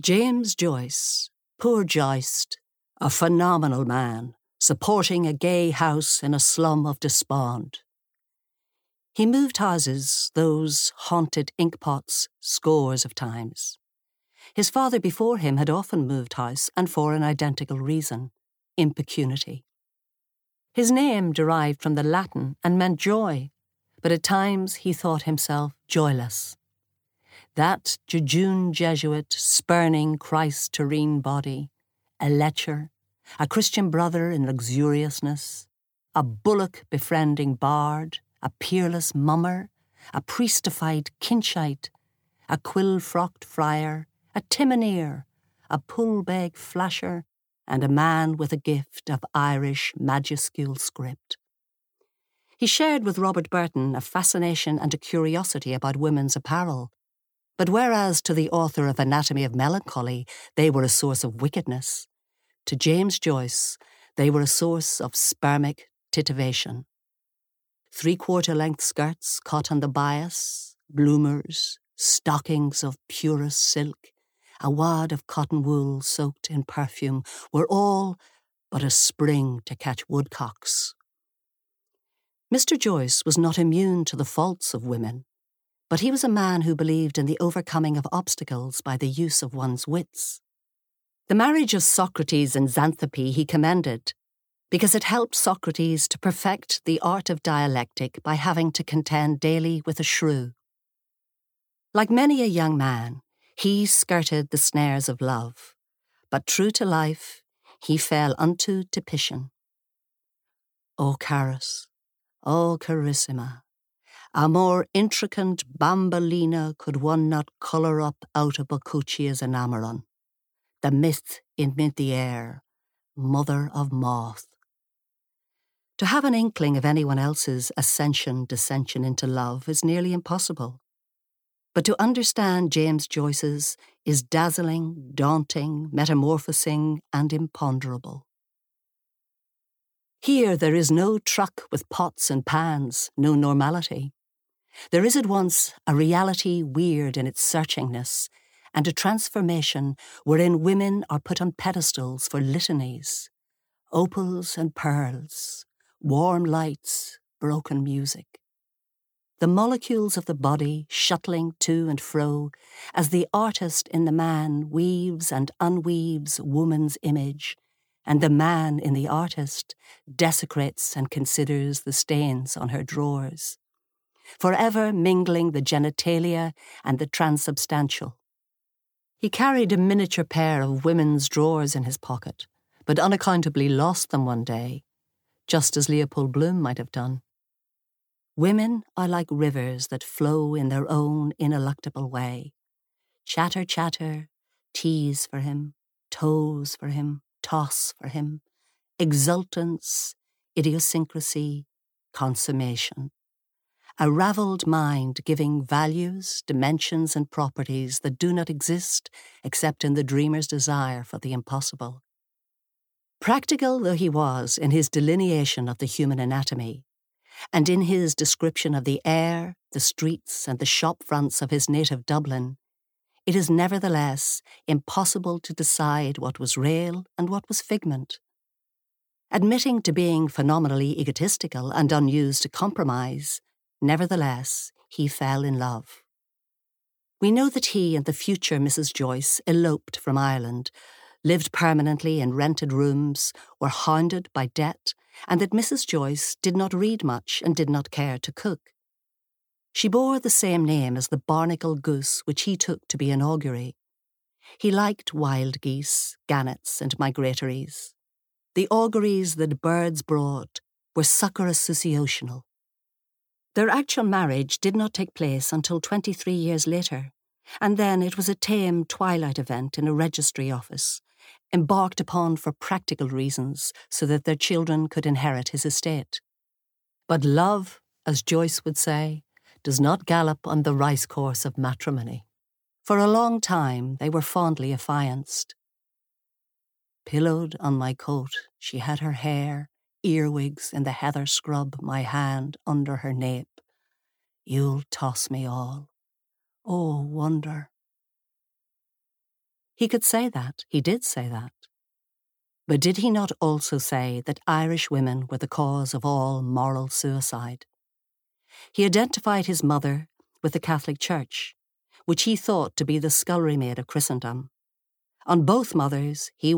James Joyce, poor Joist, a phenomenal man, supporting a gay house in a slum of despond. He moved houses, those haunted inkpots, scores of times. His father before him had often moved house, and for an identical reason impecunity. His name derived from the Latin and meant joy, but at times he thought himself joyless. That jejune Jesuit spurning Christ's terrene body, a lecher, a Christian brother in luxuriousness, a bullock befriending bard, a peerless mummer, a priestified kinchite, a quill frocked friar, a timoneer, a pull bag flasher, and a man with a gift of Irish majuscule script. He shared with Robert Burton a fascination and a curiosity about women's apparel. But whereas to the author of Anatomy of Melancholy they were a source of wickedness, to James Joyce they were a source of spermic titivation. Three quarter length skirts caught on the bias, bloomers, stockings of purest silk, a wad of cotton wool soaked in perfume were all but a spring to catch woodcocks. Mr. Joyce was not immune to the faults of women, but he was a man who believed in the overcoming of obstacles by the use of one's wits. The marriage of Socrates and Xanthippe he commended, because it helped Socrates to perfect the art of dialectic by having to contend daily with a shrew. Like many a young man, he skirted the snares of love, but true to life, he fell unto Titian. O Carus, O Carissima, a more intricate bambolina could one not colour up out of Boccaccio's Enamoron, the myth in mid the air, mother of moth. To have an inkling of anyone else's ascension, descension into love is nearly impossible. But to understand James Joyce's is dazzling, daunting, metamorphosing, and imponderable. Here there is no truck with pots and pans, no normality. There is at once a reality weird in its searchingness, and a transformation wherein women are put on pedestals for litanies, opals and pearls, warm lights, broken music. The molecules of the body shuttling to and fro as the artist in the man weaves and unweaves woman's image, and the man in the artist desecrates and considers the stains on her drawers, forever mingling the genitalia and the transubstantial. He carried a miniature pair of women's drawers in his pocket, but unaccountably lost them one day, just as Leopold Bloom might have done. Women are like rivers that flow in their own ineluctable way. Chatter, chatter, tease for him, toes for him, toss for him, exultance, idiosyncrasy, consummation. A ravelled mind giving values, dimensions, and properties that do not exist except in the dreamer's desire for the impossible. Practical though he was in his delineation of the human anatomy, and in his description of the air, the streets, and the shop fronts of his native Dublin, it is nevertheless impossible to decide what was real and what was figment. Admitting to being phenomenally egotistical and unused to compromise, nevertheless, he fell in love. We know that he and the future Mrs. Joyce eloped from Ireland, lived permanently in rented rooms, were hounded by debt, and that Mrs. Joyce did not read much and did not care to cook. She bore the same name as the barnacle goose which he took to be an augury. He liked wild geese, gannets, and migratories. The auguries that birds brought were succor associational. Their actual marriage did not take place until 23 years later, and then it was a tame twilight event in a registry office, embarked upon for practical reasons so that their children could inherit his estate. But love, as Joyce would say, does not gallop on the rice course of matrimony. For a long time they were fondly affianced. Pillowed on my coat, she had her hair, earwigs in the heather scrub, my hand under her nape. You'll toss me all. Oh, wonder, He could say that, he did say that. But did he not also say that Irish women were the cause of all moral suicide? He identified his mother with the Catholic Church, which he thought to be the scullery maid of Christendom. On both mothers, he